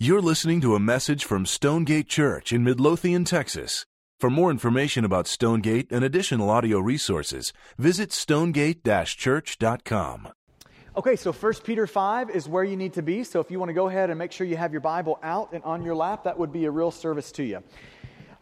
You're listening to a message from Stonegate Church in Midlothian, Texas. For more information about Stonegate and additional audio resources, visit stonegate-church.com. Okay, so 1 Peter 5 is where you need to be. So if you want to go ahead and make sure you have your Bible out and on your lap, that would be a real service to you.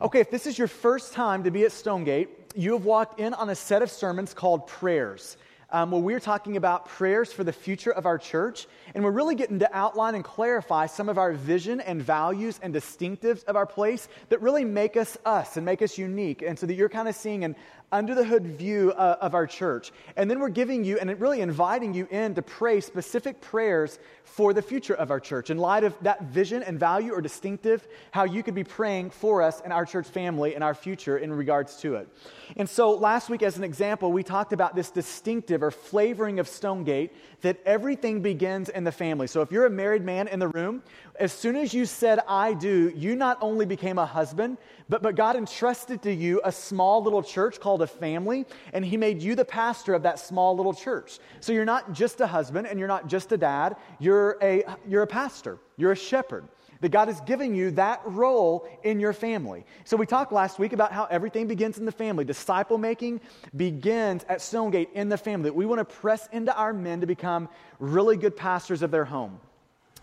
Okay, if this is your first time to be at Stonegate, you have walked in on a set of sermons called Prayers um, where we're talking about prayers for the future of our church. And we're really getting to outline and clarify some of our vision and values and distinctives of our place that really make us us and make us unique. And so that you're kind of seeing an under the hood view uh, of our church. And then we're giving you and really inviting you in to pray specific prayers for the future of our church in light of that vision and value or distinctive, how you could be praying for us and our church family and our future in regards to it. And so last week, as an example, we talked about this distinctive or flavoring of Stonegate that everything begins in the family. So if you're a married man in the room, as soon as you said, I do, you not only became a husband, but, but God entrusted to you a small little church called a family, and He made you the pastor of that small little church. So you're not just a husband and you're not just a dad, you're a, you're a pastor, you're a shepherd. That God is giving you that role in your family. So, we talked last week about how everything begins in the family. Disciple making begins at Stonegate in the family. We want to press into our men to become really good pastors of their home.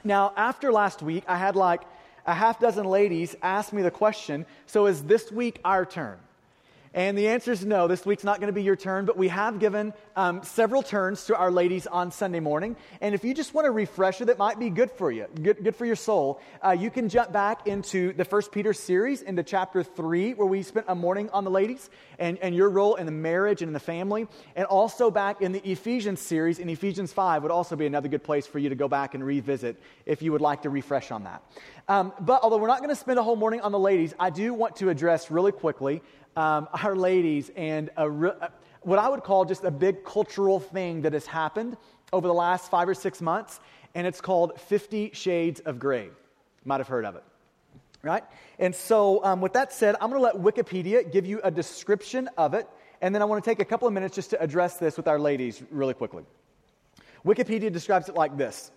Now, after last week, I had like a half dozen ladies asked me the question so is this week our turn? And the answer is no, this week's not going to be your turn, but we have given um, several turns to our ladies on Sunday morning. And if you just want a refresher that might be good for you, good, good for your soul, uh, you can jump back into the First Peter series, into chapter 3, where we spent a morning on the ladies and, and your role in the marriage and in the family. And also back in the Ephesians series, in Ephesians 5, would also be another good place for you to go back and revisit if you would like to refresh on that. Um, but although we're not going to spend a whole morning on the ladies, I do want to address really quickly um, our ladies and a, uh, what I would call just a big cultural thing that has happened over the last five or six months, and it's called Fifty Shades of Grey. Might have heard of it, right? And so, um, with that said, I'm going to let Wikipedia give you a description of it, and then I want to take a couple of minutes just to address this with our ladies really quickly. Wikipedia describes it like this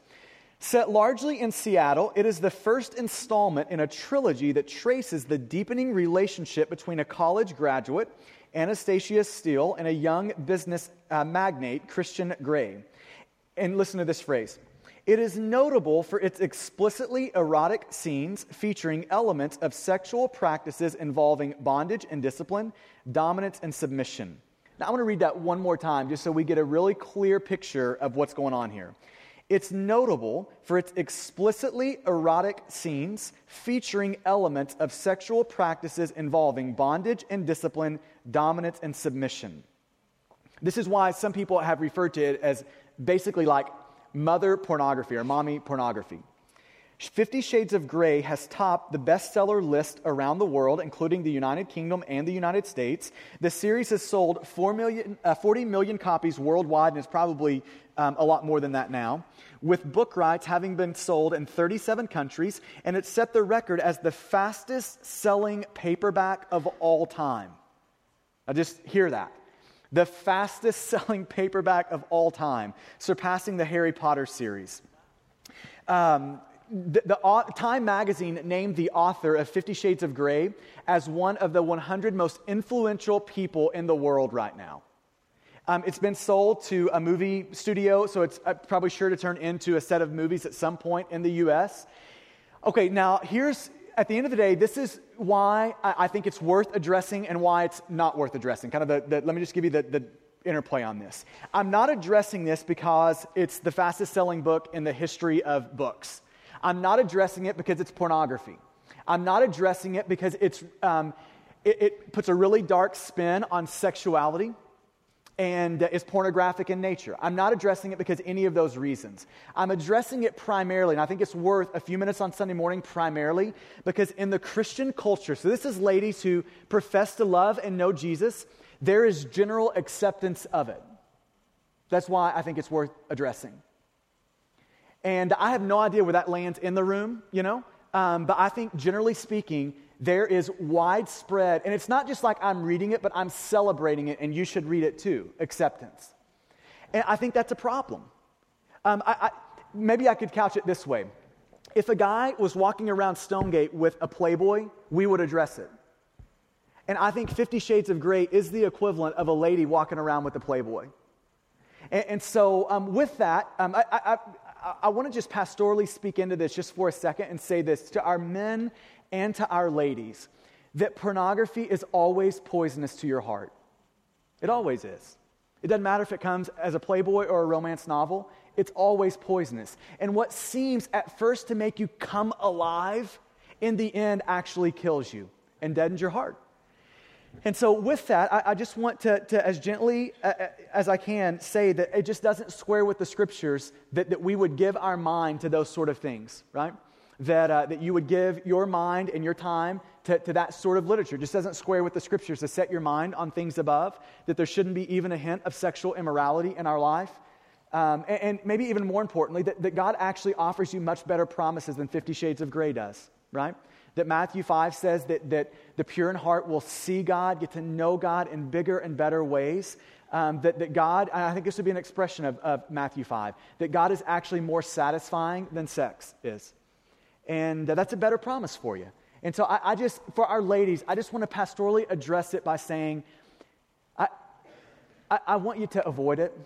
Set largely in Seattle, it is the first installment in a trilogy that traces the deepening relationship between a college graduate, Anastasia Steele, and a young business uh, magnate, Christian Grey. And listen to this phrase. It is notable for its explicitly erotic scenes featuring elements of sexual practices involving bondage and discipline, dominance and submission. Now, I want to read that one more time just so we get a really clear picture of what's going on here. It's notable for its explicitly erotic scenes featuring elements of sexual practices involving bondage and discipline, dominance and submission. This is why some people have referred to it as basically like mother pornography or mommy pornography. Fifty Shades of Grey has topped the bestseller list around the world, including the United Kingdom and the United States. The series has sold 4 million, uh, 40 million copies worldwide and is probably um, a lot more than that now, with book rights having been sold in 37 countries, and it set the record as the fastest selling paperback of all time. Now, just hear that. The fastest selling paperback of all time, surpassing the Harry Potter series. Um, the, the, Time magazine named the author of Fifty Shades of Grey as one of the 100 most influential people in the world right now. Um, it's been sold to a movie studio, so it's uh, probably sure to turn into a set of movies at some point in the US. Okay, now here's, at the end of the day, this is why I, think it's worth addressing and why it's not worth addressing. Kind of the, the let me just give you the, the interplay on this. I'm not addressing this because it's the fastest selling book in the history of books. I'm not addressing it because it's pornography. I'm not addressing it because it's, um, it, it, puts a really dark spin on sexuality and uh, is pornographic in nature. I'm not addressing it because any of those reasons. I'm addressing it primarily, and I think it's worth a few minutes on Sunday morning primarily because in the Christian culture, so this is ladies who profess to love and know Jesus, there is general acceptance of it. That's why I think it's worth addressing. And I have no idea where that lands in the room, you know? Um, but I think generally speaking, there is widespread, and it's not just like I'm reading it, but I'm celebrating it, and you should read it too acceptance. And I think that's a problem. Um, I, I, maybe I could couch it this way If a guy was walking around Stonegate with a Playboy, we would address it. And I think Fifty Shades of Grey is the equivalent of a lady walking around with a Playboy. And, and so, um, with that, um, I, I, I, I want to just pastorally speak into this just for a second and say this to our men and to our ladies that pornography is always poisonous to your heart. It always is. It doesn't matter if it comes as a Playboy or a romance novel, it's always poisonous. And what seems at first to make you come alive, in the end actually kills you and deadens your heart. And so, with that, I, I just want to, to, as gently uh, uh, as I can, say that it just doesn't square with the scriptures that, that we would give our mind to those sort of things, right? That, uh, that you would give your mind and your time to, to that sort of literature. It just doesn't square with the scriptures to set your mind on things above, that there shouldn't be even a hint of sexual immorality in our life. Um, and, and, maybe even more importantly, that, that God actually offers you much better promises than Fifty Shades of Grey does, right? That Matthew 5 says that, that the pure in heart will see God, get to know God in bigger and better ways. Um, that, that God, I think this would be an expression of, of Matthew 5, that God is actually more satisfying than sex is. And uh, that's a better promise for you. And so I, I, just, for our ladies, I just want to pastorally address it by saying, I, I, I want you to avoid it.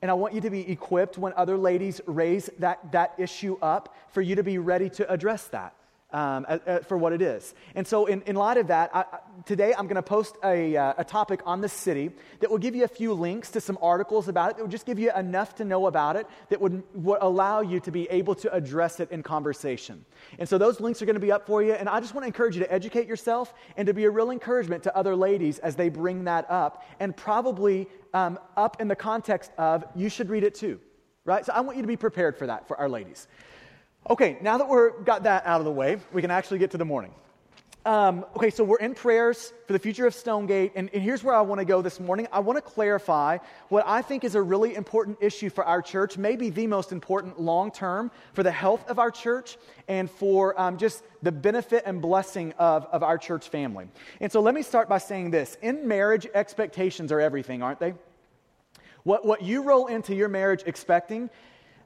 And I want you to be equipped when other ladies raise that, that issue up for you to be ready to address that um, for what it is. And so, in, in light of that, I, today I'm going to post a, uh, a topic on the city that will give you a few links to some articles about it that will just give you enough to know about it that would, would allow you to be able to address it in conversation. And so, those links are going to be up for you. And I just want to encourage you to educate yourself and to be a real encouragement to other ladies as they bring that up, and probably um, up in the context of you should read it too. Right? So, I want you to be prepared for that for our ladies. Okay, now that we've got that out of the way, we can actually get to the morning. Um, okay, so we're in prayers for the future of Stonegate, and, and here's where I want to go this morning. I want to clarify what I think is a really important issue for our church, maybe the most important long term for the health of our church and for um, just the benefit and blessing of, of our church family. And so let me start by saying this In marriage, expectations are everything, aren't they? What, what you roll into your marriage expecting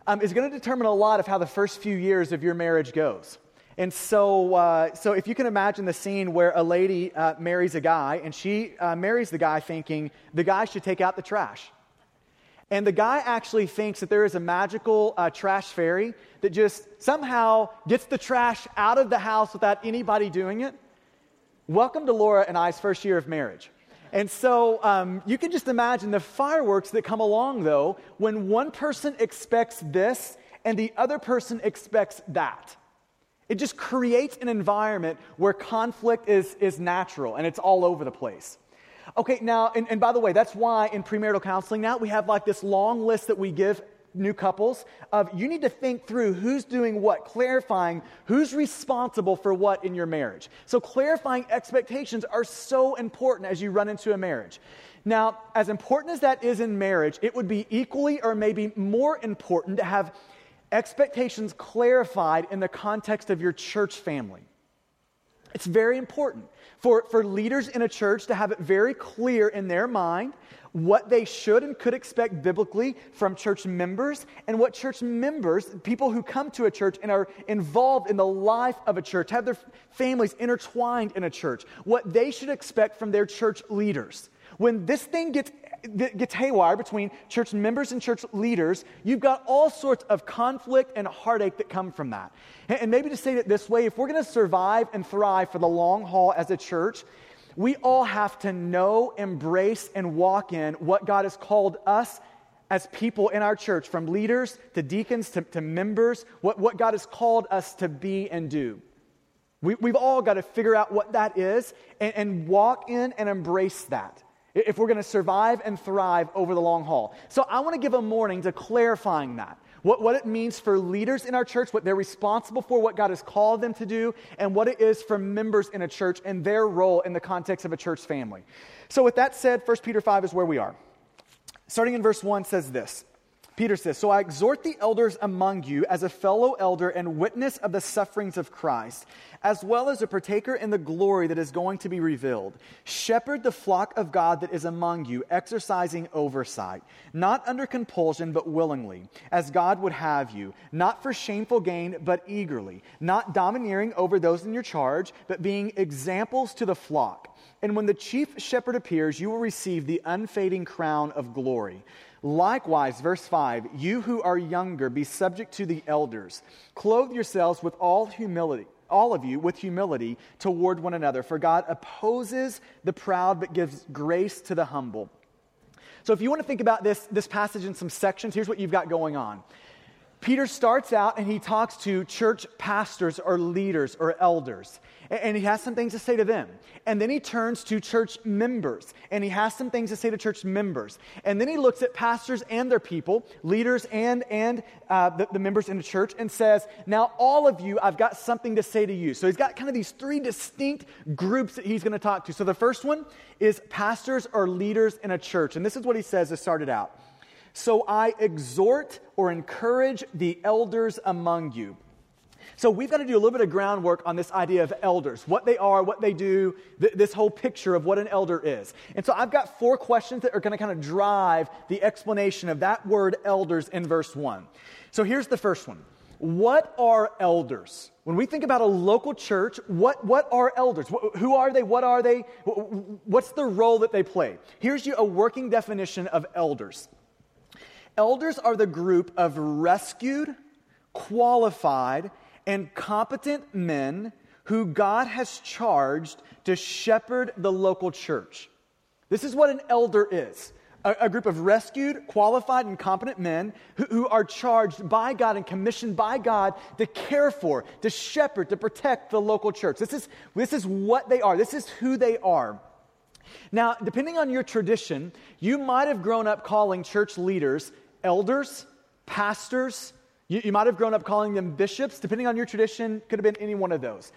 um, is going to determine a lot of how the first few years of your marriage goes. And so, uh, so if you can imagine the scene where a lady uh, marries a guy, and she uh, marries the guy thinking the guy should take out the trash. And the guy actually thinks that there is a magical uh, trash fairy that just somehow gets the trash out of the house without anybody doing it. Welcome to Laura and I's first year of marriage. And so um, you can just imagine the fireworks that come along, though, when one person expects this and the other person expects that. It just creates an environment where conflict is, is natural and it's all over the place. Okay, now, and, and by the way, that's why in premarital counseling now we have like this long list that we give new couples of you need to think through who's doing what, clarifying who's responsible for what in your marriage. So, clarifying expectations are so important as you run into a marriage. Now, as important as that is in marriage, it would be equally or maybe more important to have expectations clarified in the context of your church family. It's very important for, for leaders in a church to have it very clear in their mind what they should and could expect biblically from church members and what church members, people who come to a church and are involved in the life of a church, have their families intertwined in a church, what they should expect from their church leaders. When this thing gets gets haywire between church members and church leaders, you've got all sorts of conflict and heartache that come from that. And maybe to say it this way, if we're going to survive and thrive for the long haul as a church, we all have to know, embrace, and walk in what God has called us as people in our church, from leaders to deacons to, to members, what, what God has called us to be and do. We, we've all got to figure out what that is and, and walk in and embrace that if we're going to survive and thrive over the long haul. So I want to give a morning to clarifying that. What, what it means for leaders in our church, what they're responsible for, what God has called them to do, and what it is for members in a church and their role in the context of a church family. So, with that said, 1 Peter 5 is where we are. Starting in verse 1 says this Peter says, So I exhort the elders among you as a fellow elder and witness of the sufferings of Christ, as well as a partaker in the glory that is going to be revealed. Shepherd the flock of God that is among you, exercising oversight, not under compulsion, but willingly, as God would have you, not for shameful gain, but eagerly, not domineering over those in your charge, but being examples to the flock. And when the chief shepherd appears, you will receive the unfading crown of glory. Likewise, verse 5 you who are younger, be subject to the elders. Clothe yourselves with all humility. All of you with humility toward one another, for God opposes the proud but gives grace to the humble. So, if you want to think about this, this passage in some sections, here's what you've got going on. Peter starts out and he talks to church pastors or leaders or elders and he has some things to say to them. And then he turns to church members, and he has some things to say to church members. And then he looks at pastors and their people, leaders and, and uh, the, the members in the church, and says, Now, all of you, I've got something to say to you. So he's got kind of these three distinct groups that he's going to talk to. So the first one is pastors or leaders in a church. And this is what he says it out. So I exhort or encourage the elders among you so we've got to do a little bit of groundwork on this idea of elders, what they are, what they do, th- this whole picture of what an elder is. And so I've got four questions that are going to kind of drive the explanation of that word elders in verse 1. So here's the first one. What are elders? When we think about a local church, what, what are elders? Who are they? What are they? What's the role that they play? Here's you a working definition of elders. Elders are the group of rescued, qualified, and competent men who God has charged to shepherd the local church. This is what an elder is a, a group of rescued, qualified, and competent men who, who are charged by God and commissioned by God to care for, to shepherd, to protect the local church. This is, this is what they are, this is who they are. Now, depending on your tradition, you might have grown up calling church leaders elders, pastors, you, you might have grown up calling them bishops, depending on your tradition, could have been any one of those.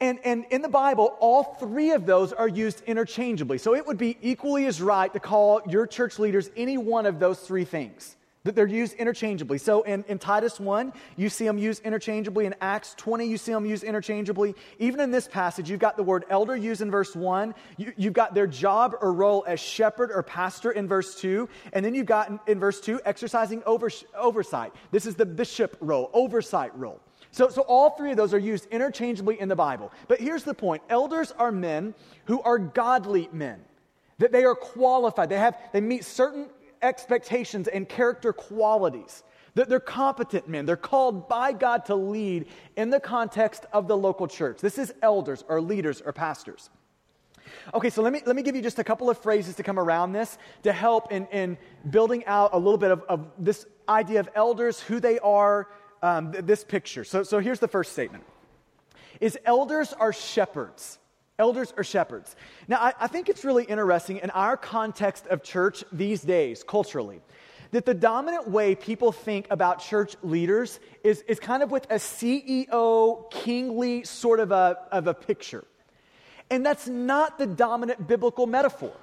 And, and in the Bible, all three of those are used interchangeably. So it would be equally as right to call your church leaders any one of those three things. That they're used interchangeably. So in, in Titus 1, you see them used interchangeably. In Acts 20, you see them used interchangeably. Even in this passage, you've got the word elder used in verse 1. You, you've got their job or role as shepherd or pastor in verse 2. And then you've got in, in verse 2, exercising over, oversight. This is the bishop role, oversight role. So, so all three of those are used interchangeably in the Bible. But here's the point elders are men who are godly men that they are qualified. They have they meet certain expectations and character qualities. That they're competent men. They're called by God to lead in the context of the local church. This is elders or leaders or pastors. Okay, so let me, let me give you just a couple of phrases to come around this to help in, in building out a little bit of, of this idea of elders, who they are, um, th- this picture. So, so here's the first statement is elders are shepherds. Elders are shepherds. Now, I, I think it's really interesting in our context of church these days, culturally, that the dominant way people think about church leaders is, is kind of with a CEO, kingly sort of a, of a picture. And that's not the dominant biblical metaphor.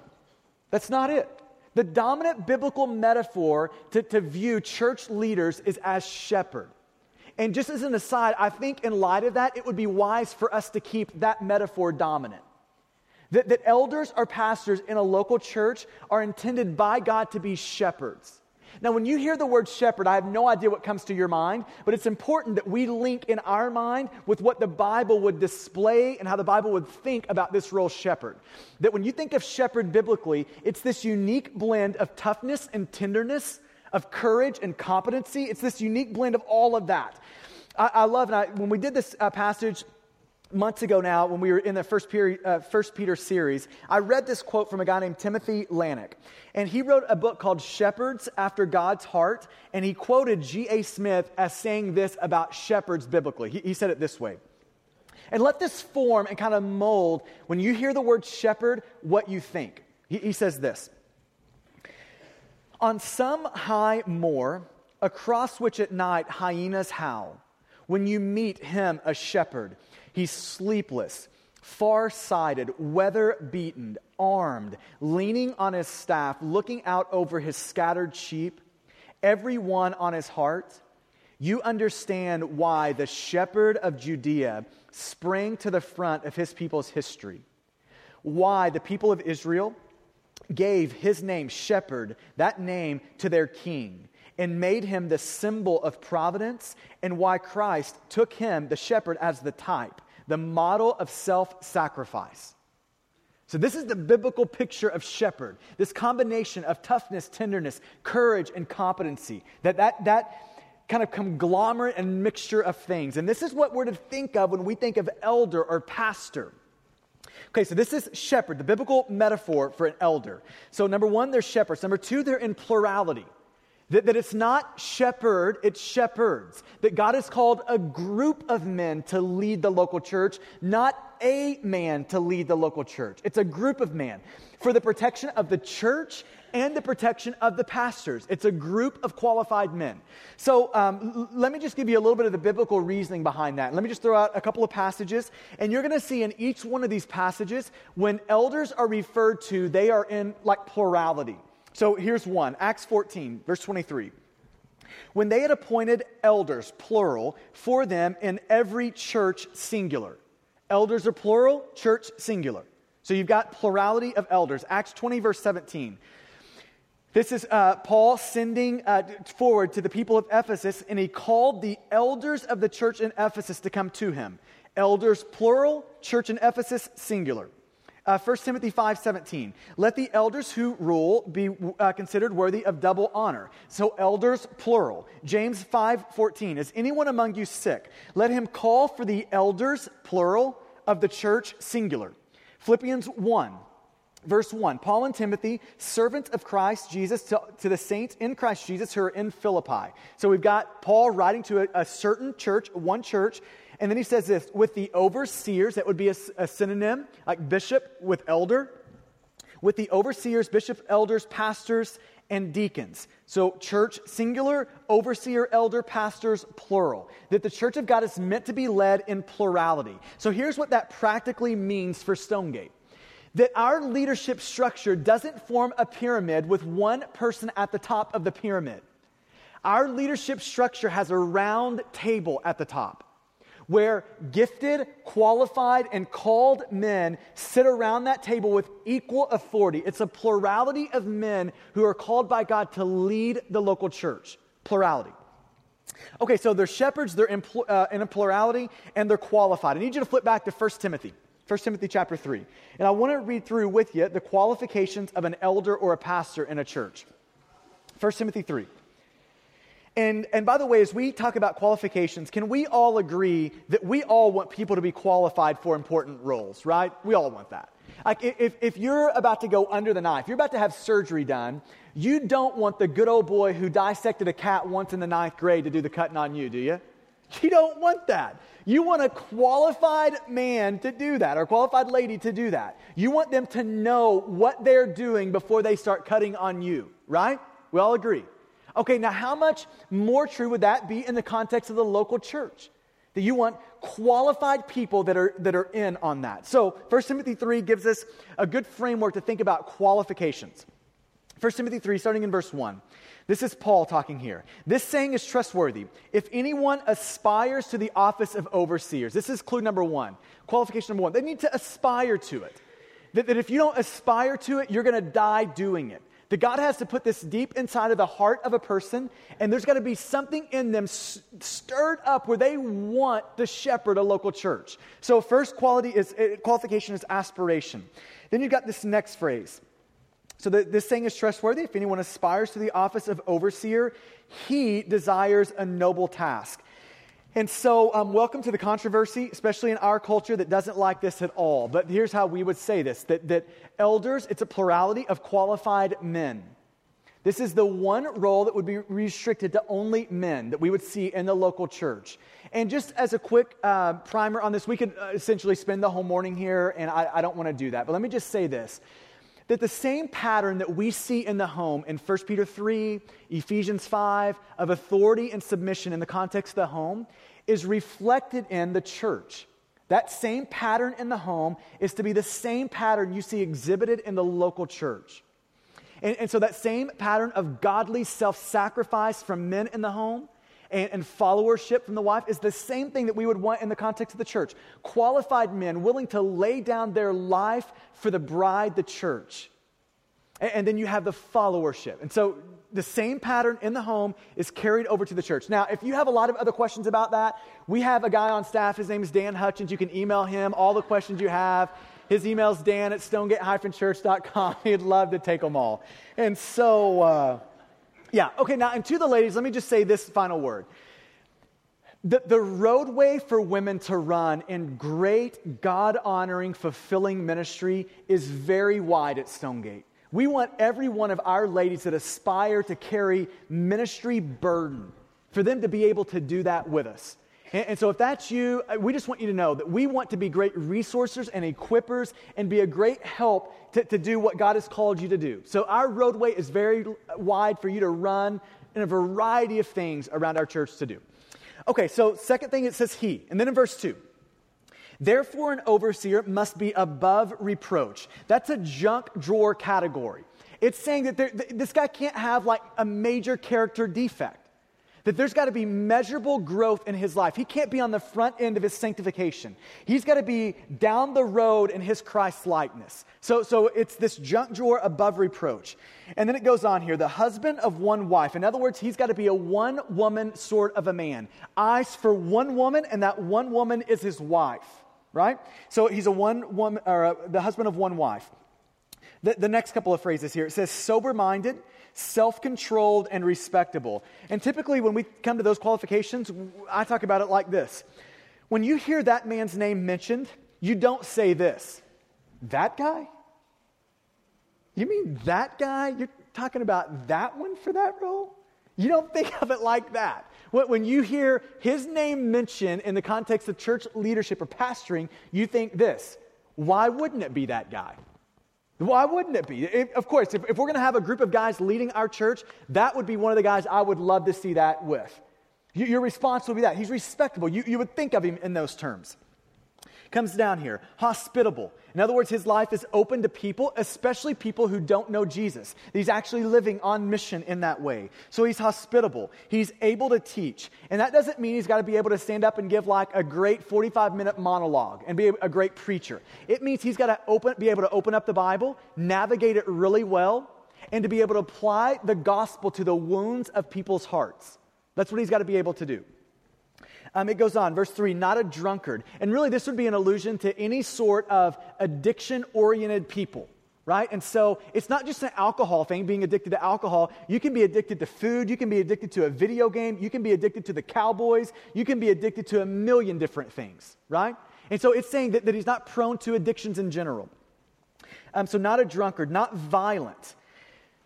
That's not it. The dominant biblical metaphor to, to view church leaders is as shepherd. And just as an aside, I think in light of that, it would be wise for us to keep that metaphor dominant. That, that elders or pastors in a local church are intended by God to be shepherds. Now, when you hear the word shepherd, I have no idea what comes to your mind, but it's important that we link in our mind with what the Bible would display and how the Bible would think about this role shepherd. That when you think of shepherd biblically, it's this unique blend of toughness and tenderness, of courage and competency. It's this unique blend of all of that. I, I love, and I, when we did this uh, passage months ago now, when we were in the First Peter, uh, First Peter series, I read this quote from a guy named Timothy Lanick. And he wrote a book called Shepherds After God's Heart. And he quoted G.A. Smith as saying this about shepherds biblically. He, he said it this way. And let this form and kind of mold, when you hear the word shepherd, what you think. He, he says this On some high moor, across which at night hyenas howl, when you meet him, a shepherd, he's sleepless, far sighted, weather beaten, armed, leaning on his staff, looking out over his scattered sheep. everyone on his heart, you understand why the shepherd of Judea sprang to the front of his people's history. Why the people of Israel gave his name, shepherd, that name to their king, and made him the symbol of providence, and why Christ took him, the shepherd, as the type, the model of self sacrifice. So, this is the biblical picture of shepherd, this combination of toughness, tenderness, courage, and competency. That, that, that kind of conglomerate and mixture of things. And this is what we're to think of when we think of elder or pastor. Okay, so this is shepherd, the biblical metaphor for an elder. So, number one, they're shepherds. Number two, they're in plurality. That, that it's not shepherd, it's shepherds. That God has called a group of men to lead the local church, not a man to lead the local church. It's a group of men for the protection of the church and the protection of the pastors. It's a group of qualified men. So um, l- let me just give you a little bit of the biblical reasoning behind that. Let me just throw out a couple of passages, and you're going to see in each one of these passages, when elders are referred to, they are in like plurality. So here's one Acts 14, verse 23. When they had appointed elders, plural, for them in every church, singular. Elders are plural, church, singular. So you've got plurality of elders. Acts 20, verse 17. This is uh, Paul sending uh, forward to the people of Ephesus, and he called the elders of the church in Ephesus to come to him. Elders, plural, church in Ephesus, singular. Uh, 1 Timothy 5:17. Let the elders who rule be uh, considered worthy of double honor. So elders plural. James 5:14. Is anyone among you sick? Let him call for the elders plural of the church singular. Philippians 1 Verse 1 Paul and Timothy, servants of Christ Jesus, to, to, the saints in Christ Jesus who are in Philippi. So we've got Paul writing to a, a certain church, one church, and then he says this with the overseers, that would be a, a synonym, like bishop with elder, with the overseers, bishop, elders, pastors, and deacons. So, church singular, overseer, elder, pastors plural. That the church of God is meant to be led in plurality. So, here's what that practically means for Stonegate that our leadership structure doesn't form a pyramid with one person at the top of the pyramid. Our leadership structure has a round table at the top where gifted, qualified, and called men sit around that table with equal authority. It's a plurality of men who are called by God to lead the local church. Plurality. Okay, so they're shepherds, they're in, uh, in a plurality, and they're qualified. I need you to flip back to 1 Timothy. 1 Timothy chapter 3. And I want to read through with you the qualifications of an elder or a pastor in a church. 1 Timothy 3. And, and by the way, as we talk about qualifications, can we all agree that we all want people to be qualified for important roles, right? We all want that. Like if, if you're about to go under the knife, you're about to have surgery done, you don't want the good old boy who dissected a cat once in the ninth grade to do the cutting on you, do you? You don't want that. You want a qualified man to do that or qualified lady to do that. You want them to know what they're doing before they start cutting on you, right? We all agree. Okay, now how much more true would that be in the context of the local church? That you want qualified people that are, that are in on that. So 1 Timothy 3 gives us a good framework to think about qualifications. 1 Timothy 3, starting in verse 1. This is Paul talking here. This saying is trustworthy. If anyone aspires to the office of overseers, this is clue number one, qualification number one. They need to aspire to it. That, that if you don't aspire to it, you're going to die doing it. That God has to put this deep inside of the heart of a person, and there's got to be something in them stirred up where they want to shepherd a local church. So, first quality is eh, qualification is aspiration. Then you've got this next phrase so the, this saying is trustworthy. If anyone aspires to the office of overseer, he desires a noble task. And so, um, welcome to the controversy, especially in our culture that doesn't like this at all. But here's how we would say this that, that elders, it's a plurality of qualified men. This is the one role that would be restricted to only men that we would see in the local church. And just as a quick uh, primer on this, we could uh, essentially spend the whole morning here, and I, I don't want to do that. But let me just say this that the same pattern that we see in the home in 1 Peter 3, Ephesians 5, of authority and submission in the context of the home is reflected in the church. That same pattern in the home is to be the same pattern you see exhibited in the local church. And, and so that same pattern of godly self sacrifice from men in the home and, and, followership from the wife is the same thing that we would want in the context of the church. Qualified men willing to lay down their life for the bride, the church. And, and then you have the followership. And so the same pattern in the home is carried over to the church. Now, if you have a lot of other questions about that, we have a guy on staff. His name is Dan Hutchins. You can email him all the questions you have. His email is dan at stonegate-church.com. He'd love to take them all. And so, uh, yeah, okay, now, and to the ladies, let me just say this final word. The, the roadway for women to run in great, God honoring, fulfilling ministry is very wide at Stonegate. We want every one of our ladies that aspire to carry ministry burden for them to be able to do that with us. And, and, so, if that's you, uh, we just want you to know that we want to be great resources and equippers and be a great help to, to do what God has called you to do. So, our roadway is very wide for you to run in a variety of things around our church to do. Okay, so second thing it says he. And then in verse 2, therefore an overseer must be above reproach. That's a junk drawer category. It's saying that there, this guy can't have like a major character defect that there's got to be measurable growth in his life. He can't be on the front end of his sanctification. He's got to be down the road in his Christ likeness. So, so it's this junk drawer above reproach. And then it goes on here the husband of one wife. In other words, he's got to be a one woman sort of a man. Eyes for one woman, and that one woman is his wife, right? So he's a one woman, or a, the husband of one wife. The, the next couple of phrases here it says sober minded self controlled, and respectable. And typically, when we come to those qualifications, I talk about it like this When you hear that man's name mentioned, you don't say this That guy? You mean that guy? You're talking about that one for that role? You don't think of it like that. When you hear his name mentioned in the context of church leadership or pastoring, you think this why wouldn't it be that guy? Why wouldn't it be? If, of course, if, if we're going to have a group of guys leading our church, that would be one of the guys I would love to see that with. your response would be that. He's respectable. You, you would think of him in those terms comes down here hospitable. In other words, his life is open to people, especially people who don't know Jesus. He's actually living on mission in that way. So he's hospitable. He's able to teach. And that doesn't mean he's got to be able to stand up and give like a great 45 minute monologue and be a great preacher. It means he's got to open, be able to open up the Bible, navigate it really well, and to be able to apply the gospel to the wounds of people's hearts. That's what he's got to be able to do. Um, it goes on, verse 3, not a drunkard. And really, this would be an allusion to any sort of addiction oriented people, right? And so it's not just an alcohol thing, being addicted to alcohol. You can be addicted to food, you can be addicted to a video game, you can be addicted to the Cowboys, you can be addicted to a million different things, right? And so it's saying that, that he's not prone to addictions in general. Um, so, not a drunkard, not violent.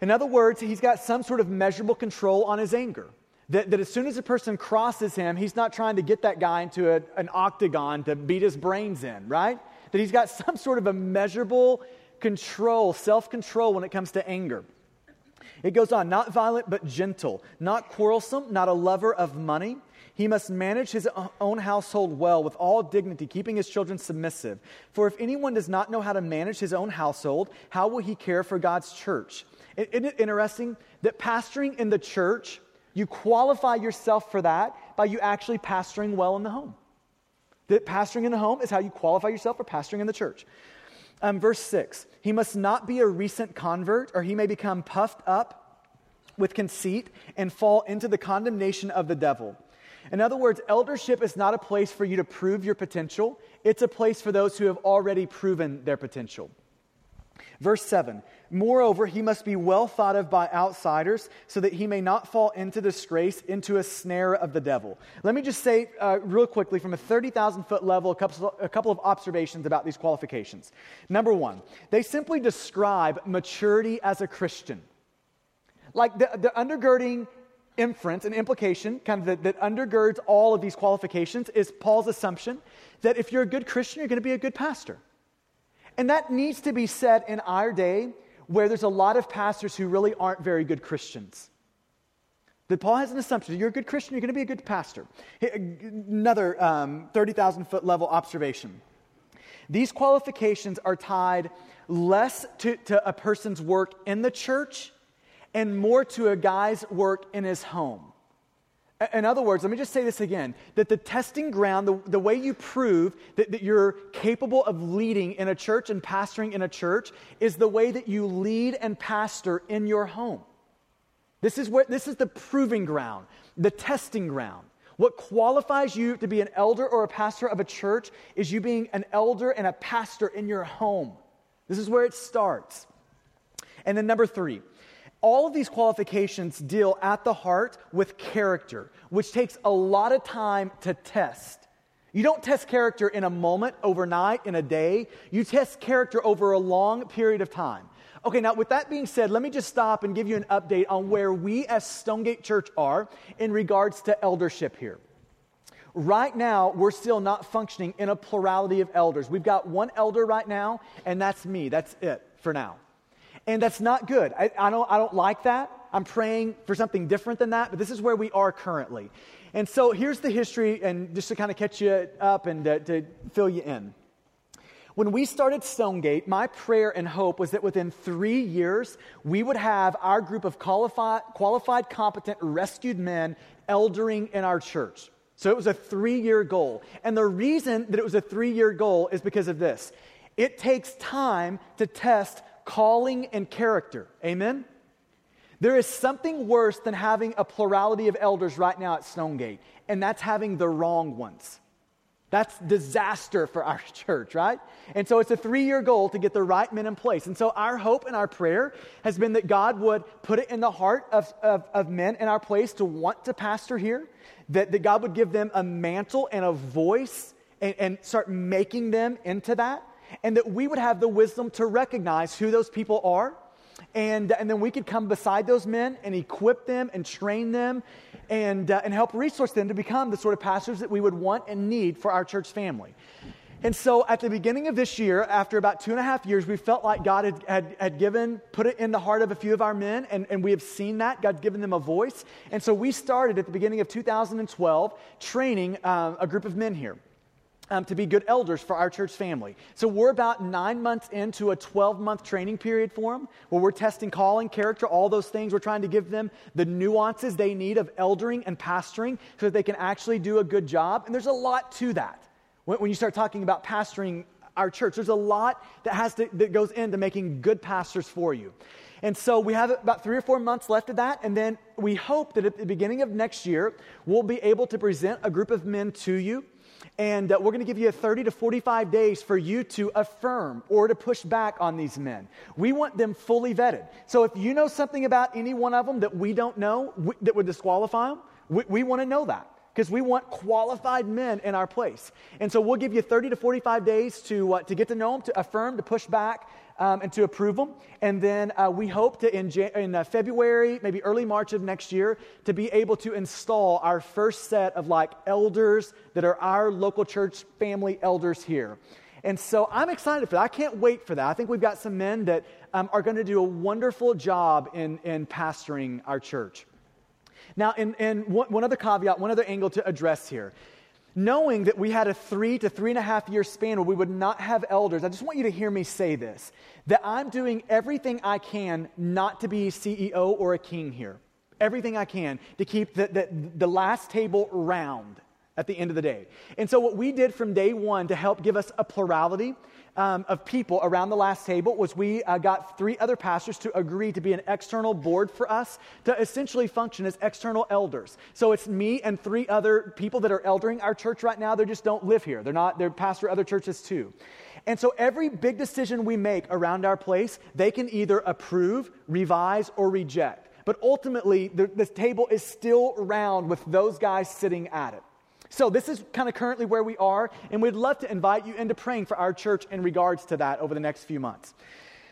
In other words, he's got some sort of measurable control on his anger. That, that as soon as a person crosses him, he's not trying to get that guy into a, an octagon to beat his brains in, right? That he's got some sort of a measurable control, self control when it comes to anger. It goes on, not violent but gentle, not quarrelsome, not a lover of money. He must manage his own household well with all dignity, keeping his children submissive. For if anyone does not know how to manage his own household, how will he care for God's church? Isn't it interesting that pastoring in the church you qualify yourself for that by you actually pastoring well in the home. That pastoring in the home is how you qualify yourself for pastoring in the church. Um, verse 6 He must not be a recent convert, or he may become puffed up with conceit and fall into the condemnation of the devil. In other words, eldership is not a place for you to prove your potential, it's a place for those who have already proven their potential. Verse 7 Moreover, he must be well thought of by outsiders so that he may not fall into disgrace, into a snare of the devil. Let me just say, uh, real quickly, from a 30,000 foot level, a couple, a couple of observations about these qualifications. Number one, they simply describe maturity as a Christian. Like the, the undergirding inference and implication, kind of that, that undergirds all of these qualifications, is Paul's assumption that if you're a good Christian, you're going to be a good pastor. And that needs to be said in our day where there's a lot of pastors who really aren't very good Christians. That Paul has an assumption you're a good Christian, you're going to be a good pastor. Another um, 30,000 foot level observation. These qualifications are tied less to, to a person's work in the church and more to a guy's work in his home. In other words, let me just say this again that the testing ground, the, the way you prove that, that you're capable of leading in a church and pastoring in a church, is the way that you lead and pastor in your home. This is, where, this is the proving ground, the testing ground. What qualifies you to be an elder or a pastor of a church is you being an elder and a pastor in your home. This is where it starts. And then, number three, all of these qualifications deal at the heart with character, which takes a lot of time to test. You don't test character in a moment, overnight, in a day. You test character over a long period of time. Okay, now with that being said, let me just stop and give you an update on where we as Stonegate Church are in regards to eldership here. Right now, we're still not functioning in a plurality of elders. We've got one elder right now, and that's me. That's it for now. And that's not good. I, I, don't, I don't like that. I'm praying for something different than that, but this is where we are currently. And so here's the history, and just to kind of catch you up and to, to fill you in. When we started Stonegate, my prayer and hope was that within three years, we would have our group of qualified, qualified competent, rescued men eldering in our church. So it was a three year goal. And the reason that it was a three year goal is because of this it takes time to test calling and character. Amen? There is something worse than having a plurality of elders right now at Stonegate, and that's having the wrong ones. That's disaster for our church, right? And so it's a three year goal to get the right men in place. And so our hope and our prayer has been that God would put it in the heart of, of, of men in our place to want to pastor here, that, that God would give them a mantle and a voice and, and start making them into that and that we would have the wisdom to recognize who those people are. And, and then we could come beside those men and equip them and train them and, uh, and help resource them to become the sort of pastors that we would want and need for our church family. And so at the beginning of this year, after about two and a half years, we felt like God had, had, had given, put it in the heart of a few of our men, and, and we have seen that. God's given them a voice. And so we started at the beginning of 2012 training uh, a group of men here um, to be good elders for our church family. So we're about nine months into a 12 month training period for them where we're testing calling, character, all those things. We're trying to give them the nuances they need of eldering and pastoring so that they can actually do a good job. And there's a lot to that. When, when you start talking about pastoring our church, there's a lot that, has to, that goes into making good pastors for you. And so we have about three or four months left of that. And then we hope that at the beginning of next year, we'll be able to present a group of men to you and uh, we're going to give you a 30 to 45 days for you to affirm or to push back on these men. We want them fully vetted. So if you know something about any one of them that we don't know we, that would disqualify them, we, we want to know that because we want qualified men in our place. And so we'll give you 30 to 45 days to, uh, to get to know them, to affirm, to push back, um, and to approve them. And then uh, we hope to, in, Jan- in uh, February, maybe early March of next year, to be able to install our first set of like elders that are our local church family elders here. And so I'm excited for that. I can't wait for that. I think we've got some men that um, are going to do a wonderful job in, in pastoring our church. Now, in, in one, one other caveat, one other angle to address here knowing that we had a three to three and a half year span where we would not have elders, I just want you to hear me say this that I'm doing everything I can not to be CEO or a king here. Everything I can to keep the, the, the last table round at the end of the day. And so, what we did from day one to help give us a plurality um, of people around the last table was we uh, got three other pastors to agree to be an external board for us to essentially function as external elders. So it's me and three other people that are eldering our church right now. They just don't live here. They're not, they're pastor other churches too. And so every big decision we make around our place, they can either approve, revise, or reject. But ultimately, the, the table is still round with those guys sitting at it. So, this is kind of currently where we are, and we'd love to invite you into praying for our church in regards to that over the next few months.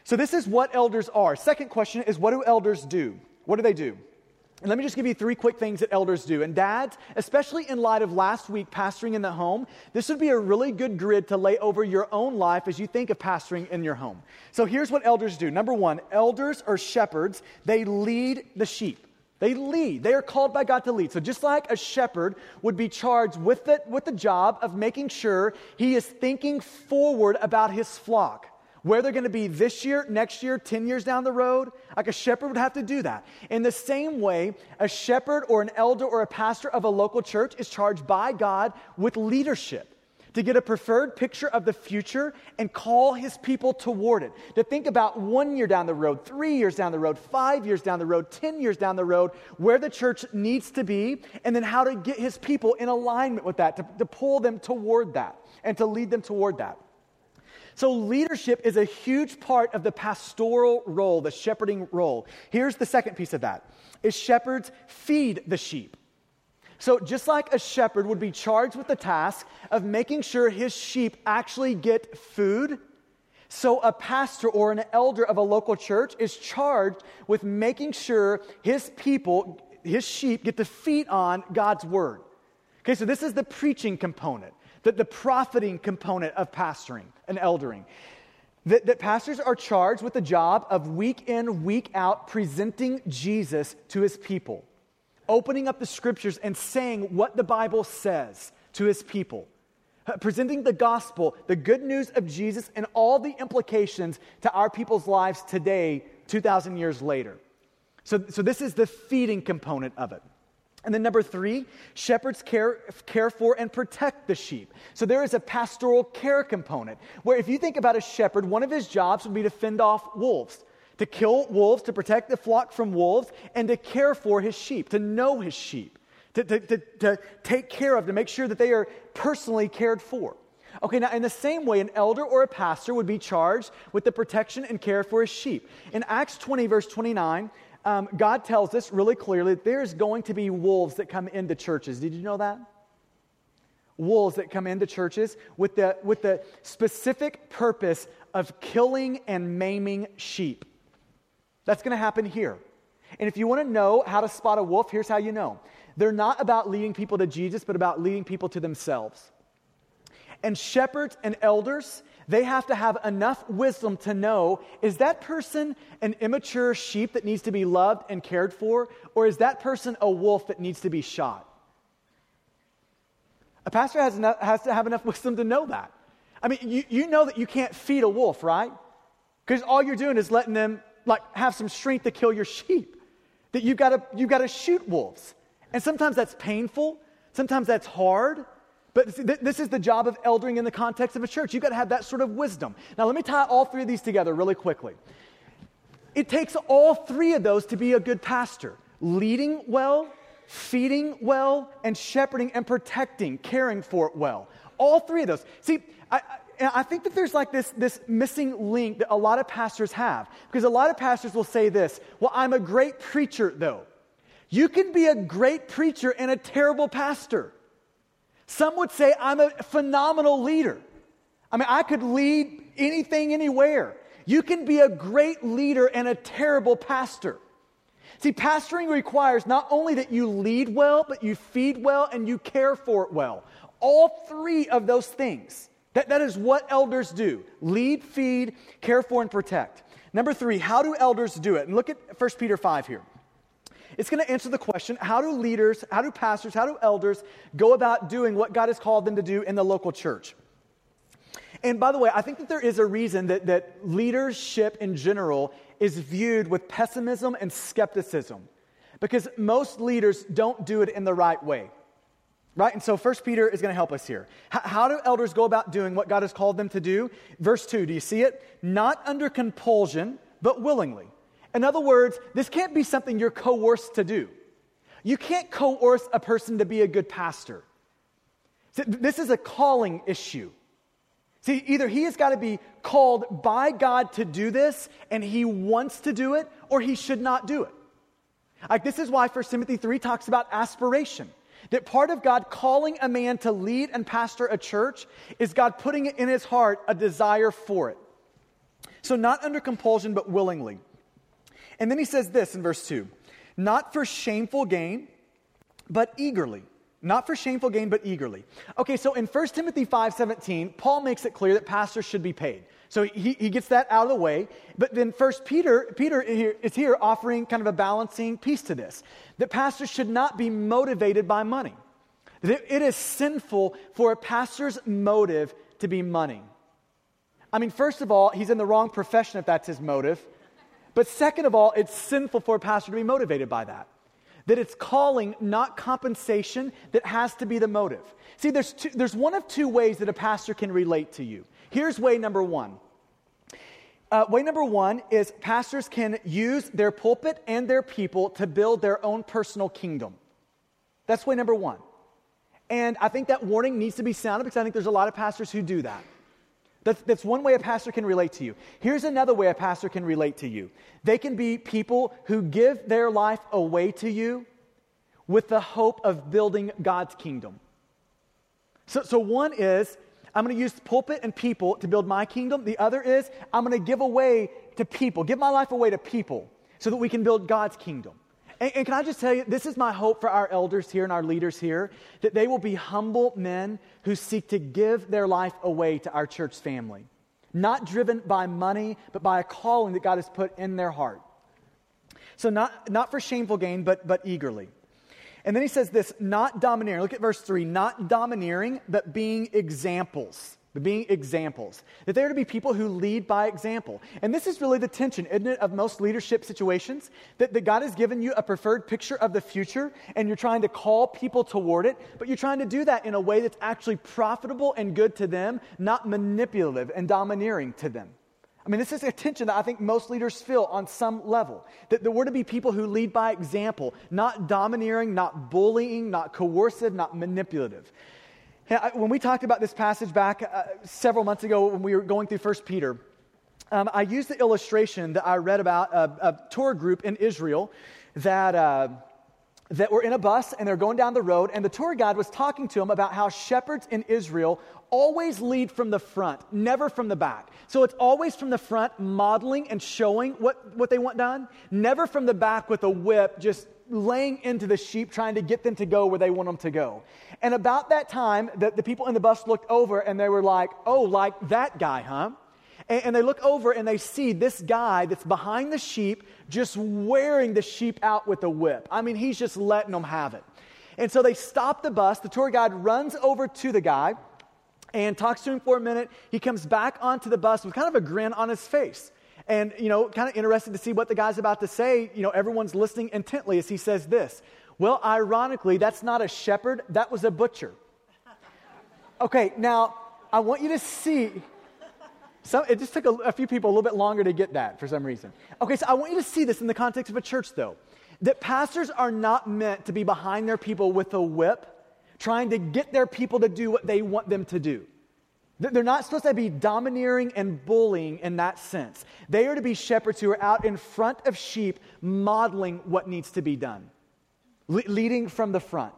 So, this is what elders are. Second question is what do elders do? What do they do? And let me just give you three quick things that elders do. And dads, especially in light of last week pastoring in the home, this would be a really good grid to lay over your own life as you think of pastoring in your home. So here's what elders do. Number one, elders are shepherds, they lead the sheep. They lead. They are called by God to lead. So just like a shepherd would be charged with the, with the job of making sure he is thinking forward about his flock, where they're going to be this year, next year, 10 years down the road, like a shepherd would have to do that. In the same way, a shepherd or an elder or a pastor of a local church is charged by God with leadership to get a preferred picture of the future and call his people toward it. To think about one year down the road, three years down the road, five years down the road, 10 years down the road, where the church needs to be, and then how to get his people in alignment with that, to, to pull them toward that, and to lead them toward that. So, leadership is a huge part of the pastoral role, the shepherding role. Here's the second piece of that is shepherds feed the sheep. So, just like a shepherd would be charged with the task of making sure his sheep actually get food, so a pastor or an elder of a local church is charged with making sure his people, his sheep, get to feed on God's word. Okay, so this is the preaching component, the, the profiting component of pastoring and eldering. That, that pastors are charged with the job of week in, week out presenting Jesus to his people opening up the scriptures and saying what the Bible says to his people, uh, presenting the gospel, the good news of Jesus, and all the implications to our people's lives today, 2,000 years later. So, so this is the feeding component of it. And then number three, shepherds care, care for and protect the sheep. So there is a pastoral care component where if you think about a shepherd, one of his jobs would be to fend off wolves to kill wolves, to protect the flock from wolves, and to care for his sheep, to know his sheep, to, to, to, to take care of, to make sure that they are personally cared for. Okay, now in the same way, an elder or a pastor would be charged with the protection and care for his sheep. In Acts 20, verse 29, um, God tells us really clearly that there's going to be wolves that come into churches. Did you know that? Wolves that come into churches with the, with the specific purpose of killing and maiming sheep. That's going to happen here. And if you want to know how to spot a wolf, here's how you know they're not about leading people to Jesus, but about leading people to themselves. And shepherds and elders, they have to have enough wisdom to know is that person an immature sheep that needs to be loved and cared for, or is that person a wolf that needs to be shot? A pastor has, enough, has to have enough wisdom to know that. I mean, you, you know that you can't feed a wolf, right? Because all you're doing is letting them like have some strength to kill your sheep. That you've got to you've got to shoot wolves. And sometimes that's painful, sometimes that's hard. But this is the job of eldering in the context of a church. You've got to have that sort of wisdom. Now, let me tie all three of these together really quickly. It takes all three of those to be a good pastor leading well, feeding well, and shepherding and protecting, caring for it well. All three of those. See, I, and I think that there's like this, this missing link that a lot of pastors have. Because a lot of pastors will say this Well, I'm a great preacher, though. You can be a great preacher and a terrible pastor. Some would say, I'm a phenomenal leader. I mean, I could lead anything, anywhere. You can be a great leader and a terrible pastor. See, pastoring requires not only that you lead well, but you feed well and you care for it well. All three of those things. That, that is what elders do lead, feed, care for, and protect. Number three, how do elders do it? And look at 1 Peter 5 here. It's going to answer the question how do leaders, how do pastors, how do elders go about doing what God has called them to do in the local church? And by the way, I think that there is a reason that, that leadership in general is viewed with pessimism and skepticism because most leaders don't do it in the right way. Right? And so First Peter is going to help us here. H- how do elders go about doing what God has called them to do? Verse 2, do you see it? Not under compulsion, but willingly. In other words, this can't be something you're coerced to do. You can't coerce a person to be a good pastor. This is a calling issue. See, either he has got to be called by God to do this and he wants to do it, or he should not do it. Like, this is why 1 Timothy 3 talks about aspiration. That part of God calling a man to lead and pastor a church is God putting in his heart a desire for it. So, not under compulsion, but willingly. And then he says this in verse 2 not for shameful gain, but eagerly, Not for shameful gain, but eagerly. Okay, so in 1 Timothy 5.17, Paul makes it clear that pastors should be paid. So he, he gets that out of the way. But then First Peter, Peter is here offering kind of a balancing piece to this. That pastors should not be motivated by money. It is sinful for a pastor's motive to be money. I mean, first of all, he's in the wrong profession if that's his motive. But second of all, it's sinful for a pastor to be motivated by that. That it's calling, not compensation, that has to be the motive. See, there's, two, there's one of two ways that a pastor can relate to you. Here's way number one. Uh, way number one is pastors can use their pulpit and their people to build their own personal kingdom. That's way number one. And I think that warning needs to be sounded because I think there's a lot of pastors who do that. That's, that's one way a pastor can relate to you. Here's another way a pastor can relate to you they can be people who give their life away to you with the hope of building God's kingdom. So, so one is, I'm going to use pulpit and people to build my kingdom. The other is, I'm going to give away to people, give my life away to people so that we can build God's kingdom. And, and, can I just tell you, this is my hope for our elders here and our leaders here, that they will be humble men who seek to give their life away to our church family. Not driven by money, but by a calling that God has put in their heart. So, not, not for shameful gain, but, but eagerly. And then he says this not domineering. Look at verse 3 not domineering, but being examples but being examples. That there are to be people who lead by example. And this is really the tension, isn't it, of most leadership situations? That, that God has given you a preferred picture of the future, and you're trying to call people toward it, but you're trying to do that in a way that's actually profitable and good to them, not manipulative and domineering to them. I mean, this is a tension that I think most leaders feel on some level. That, that we're to be people who lead by example, not domineering, not bullying, not coercive, not manipulative. When we talked about this passage back uh, several months ago when we were going through 1 Peter, um, I used the illustration that I read about a, a tour group in Israel that, uh, that were in a bus and they're going down the road, and the tour guide was talking to them about how shepherds in Israel always lead from the front, never from the back. So it's always from the front, modeling and showing what, what they want done, never from the back with a whip, just laying into the sheep, trying to get them to go where they want them to go. And about that time, the, the people in the bus looked over and they were like, oh, like that guy, huh? And, and they look over and they see this guy that's behind the sheep just wearing the sheep out with a whip. I mean, he's just letting them have it. And so they stop the bus. The tour guide runs over to the guy and talks to him for a minute. He comes back onto the bus with kind of a grin on his face and, you know, kind of interested to see what the guy's about to say. You know, everyone's listening intently as he says this. Well, ironically, that's not a shepherd, that was a butcher. Okay, now, I want you to see. Some, it just took a, a few people a little bit longer to get that for some reason. Okay, so I want you to see this in the context of a church, though. That pastors are not meant to be behind their people with a whip, trying to get their people to do what they want them to do. They're not supposed to be domineering and bullying in that sense. They are to be shepherds who are out in front of sheep, modeling what needs to be done, le- leading from the front.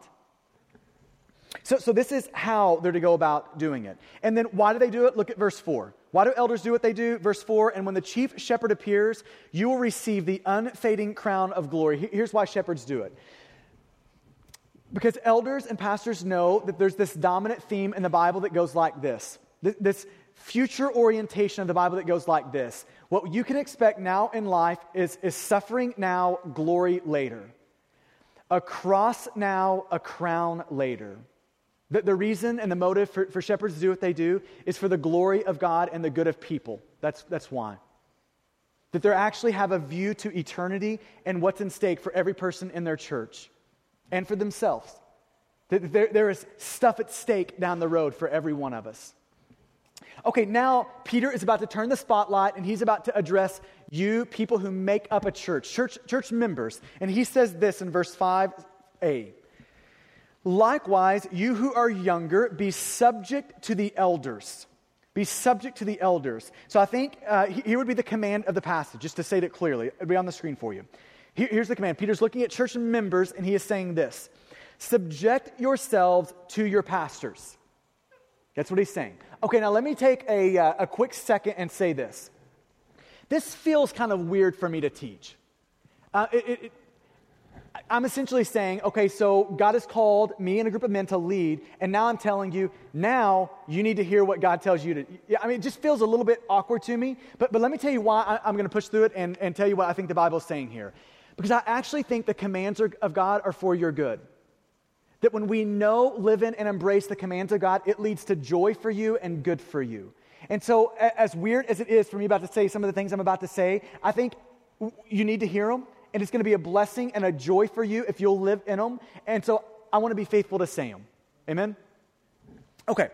So, so, this is how they're to go about doing it. And then why do they do it? Look at verse 4. Why do elders do what they do? Verse 4 And when the chief shepherd appears, you will receive the unfading crown of glory. Here's why shepherds do it because elders and pastors know that there's this dominant theme in the Bible that goes like this this future orientation of the Bible that goes like this What you can expect now in life is, is suffering now, glory later. A cross now, a crown later. The, the reason and the motive for, for shepherds to do what they do is for the glory of God and the good of people. That's, that's why. That they actually have a view to eternity and what's in stake for every person in their church and for themselves. That there, there is stuff at stake down the road for every one of us. Okay, now Peter is about to turn the spotlight and he's about to address you, people who make up a church, church, church members. And he says this in verse 5a Likewise, you who are younger, be subject to the elders. Be subject to the elders. So I think uh, here would be the command of the passage, just to say it clearly. It'll be on the screen for you. Here, here's the command Peter's looking at church members and he is saying this Subject yourselves to your pastors. That's what he's saying. Okay, now let me take a, uh, a quick second and say this. This feels kind of weird for me to teach. Uh, it, it, I'm essentially saying, okay, so God has called me and a group of men to lead, and now I'm telling you, now you need to hear what God tells you to. Yeah, I mean, it just feels a little bit awkward to me, but, but let me tell you why I, am going to push through it and, and tell you what I think the Bible is saying here. Because I actually think the commands of God are for your good. That when we know, live in, and embrace the commands of God, it leads to joy for you and good for you. And so, as weird as it is for me about to say some of the things I'm about to say, I think you need to hear them and it's going to be a blessing and a joy for you if you'll live in them. And so I want to be faithful to say them. Amen? Okay.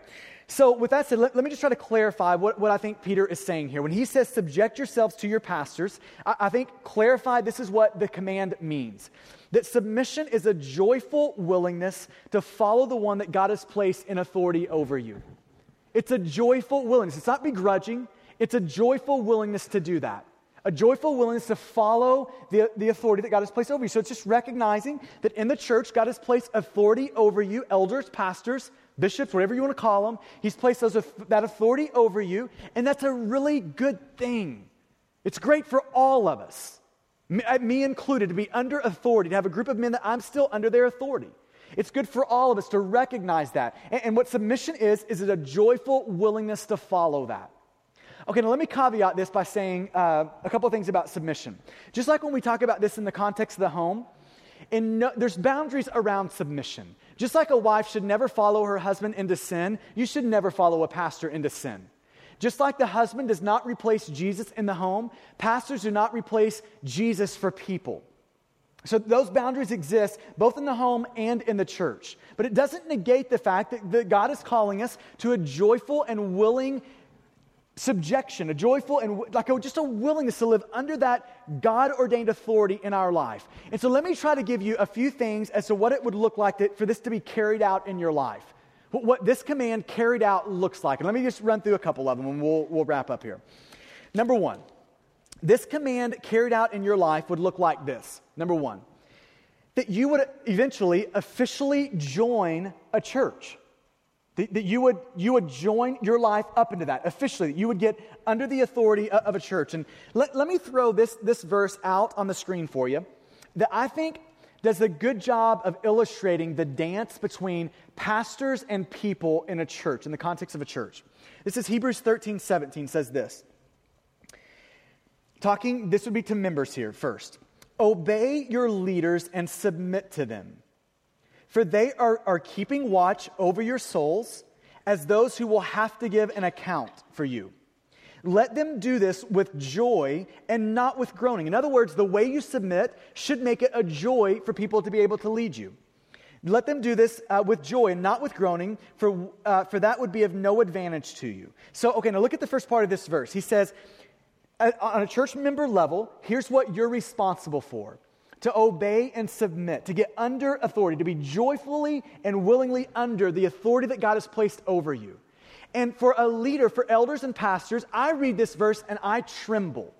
So, with that said, let, let, me just try to clarify what, what I think Peter is saying here. When he says, subject yourselves to your pastors, I, I think clarify this is what the command means that submission is a joyful willingness to follow the one that God has placed in authority over you. It's a joyful willingness. It's not begrudging, it's a joyful willingness to do that a joyful willingness to follow the, the authority that God has placed over you. So it's just recognizing that in the church, God has placed authority over you, elders, pastors, bishops, whatever you want to call them. He's placed those, that authority over you, and that's a really good thing. It's great for all of us, me, included, to be under authority, to have a group of men that I'm still under their authority. It's good for all of us to recognize that. And, and what submission is, is a joyful willingness to follow that. Okay, now let me caveat this by saying uh, a couple of things about submission. Just like when we talk about this in the context of the home, no, there's boundaries around submission. Just like a wife should never follow her husband into sin, you should never follow a pastor into sin. Just like the husband does not replace Jesus in the home, pastors do not replace Jesus for people. So those boundaries exist both in the home and in the church. But it doesn't negate the fact that, that God is calling us to a joyful and willing subjection, a joyful and like a, just a willingness to live under that God ordained authority in our life. And so let me try to give you a few things as to what it would look like to, for this to be carried out in your life. What, this command carried out looks like. And let me just run through a couple of them and we'll, we'll wrap up here. Number one, this command carried out in your life would look like this. Number one, that you would eventually officially join a church. That, that, you, would, you would join your life up into that officially. You would get under the authority of a church. And let, let me throw this, this verse out on the screen for you that I think does a good job of illustrating the dance between pastors and people in a church, in the context of a church. This is Hebrews 13 17 says this. Talking, this would be to members here first. Obey your leaders and submit to them for they are, are keeping watch over your souls as those who will have to give an account for you. Let them do this with joy and not with groaning. In other words, the way you submit should make it a joy for people to be able to lead you. Let them do this uh, with joy and not with groaning, for, uh, for that would be of no advantage to you. So, okay, now look at the first part of this verse. He says, on a church member level, here's what you're responsible for to obey and submit, to get under authority, to be joyfully and willingly under the authority that God has placed over you. And for a leader, for elders and pastors, I read this verse and I tremble.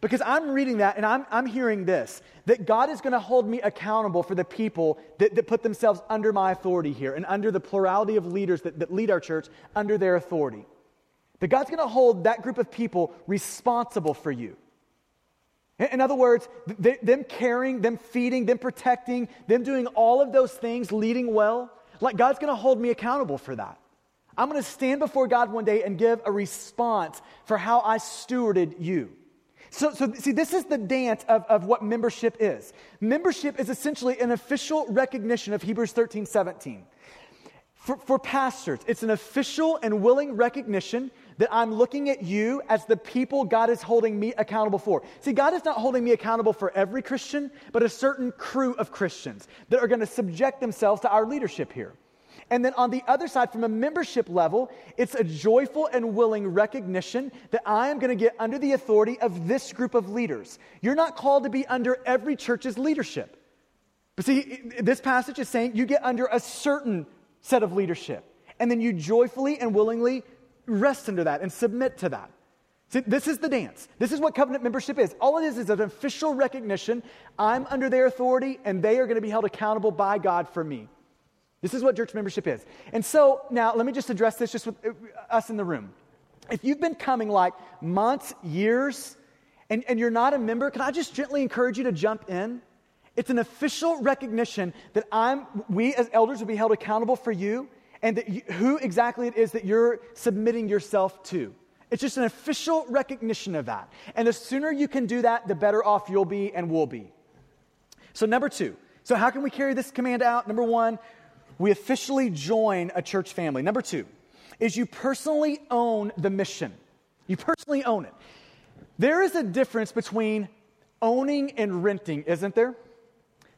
Because I'm reading that and I'm, I'm hearing this that God is going to hold me accountable for the people that, that put themselves under my authority here and under the plurality of leaders that, that lead our church under their authority. That God's going to hold that group of people responsible for you. In other words, them caring, them feeding, them protecting, them doing all of those things, leading well, like God's going to hold me accountable for that. I'm going to stand before God one day and give a response for how I stewarded you. So, so see, this is the dance of, of what membership is. Membership is essentially an official recognition of Hebrews 13, 17. For, for pastors, it's an official and willing recognition that I'm looking at you as the people God is holding me accountable for. See, God is not holding me accountable for every Christian, but a certain crew of Christians that are going to subject themselves to our leadership here. And then on the other side, from a membership level, it's a joyful and willing recognition that I am going to get under the authority of this group of leaders. You're not called to be under every church's leadership. But see, this passage is saying you get under a certain set of leadership. And then you joyfully and willingly rest under that and submit to that. See, this is the dance. This is what covenant membership is. All it is is an official recognition I'm under their authority and they are going to be held accountable by God for me. This is what church membership is. And so now let me just address this just with uh, us in the room. If you've been coming like months, years, and, and you're not a member, can I just gently encourage you to jump in? It's an official recognition that I'm, we as elders will be held accountable for you and that you, who exactly it is that you're submitting yourself to. It's just an official recognition of that. And the sooner you can do that, the better off you'll be and will be. So, number two. So, how can we carry this command out? Number one, we officially join a church family. Number two is you personally own the mission. You personally own it. There is a difference between owning and renting, isn't there?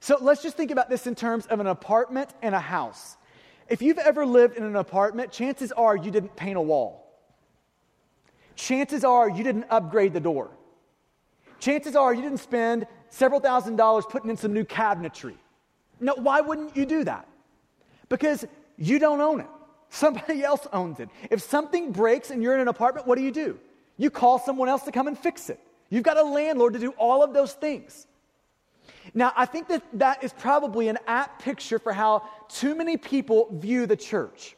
So let's just think about this in terms of an apartment and a house. If you've ever lived in an apartment, chances are you didn't paint a wall. Chances are you didn't upgrade the door. Chances are you didn't spend several thousand dollars putting in some new cabinetry. Now, why wouldn't you do that? Because you don't own it. Somebody else owns it. If something breaks and you're in an apartment, what do you do? You call someone else to come and fix it. You've got a landlord to do all of those things. Now, I think that that is probably an apt picture for how too many people view the church.